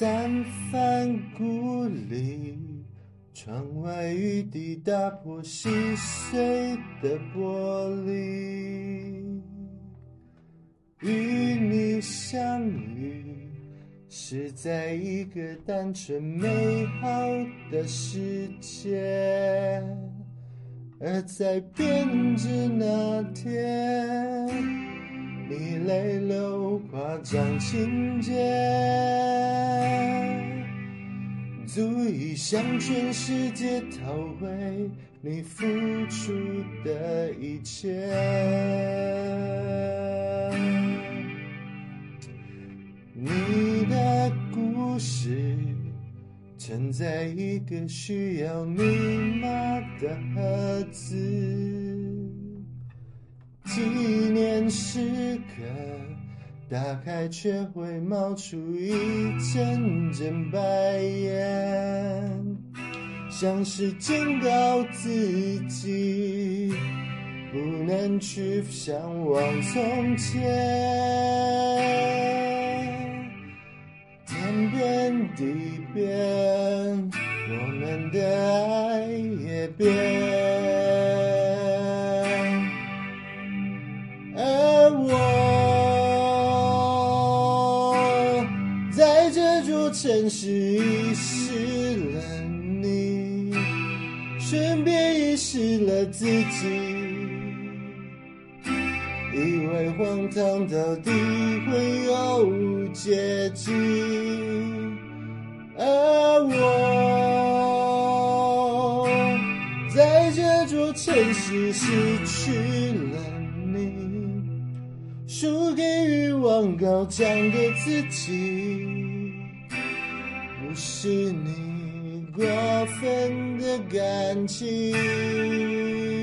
三番故里，窗外雨滴打破细碎的玻璃，与你相遇是在一个单纯美好的世界，而在编织那天。你泪流夸张情节，足以向全世界讨回你付出的一切。你的故事沉在一个需要密码的盒子。时刻，打开却会冒出一阵阵白烟，像是警告自己不能去向往从前。天变地变，我们的爱也变。我在这座城市遗失了你，顺便遗失了自己，以为荒唐到底会有结局，而我在这座城市失去了，输给欲望高涨的自己。不是你过分的感情。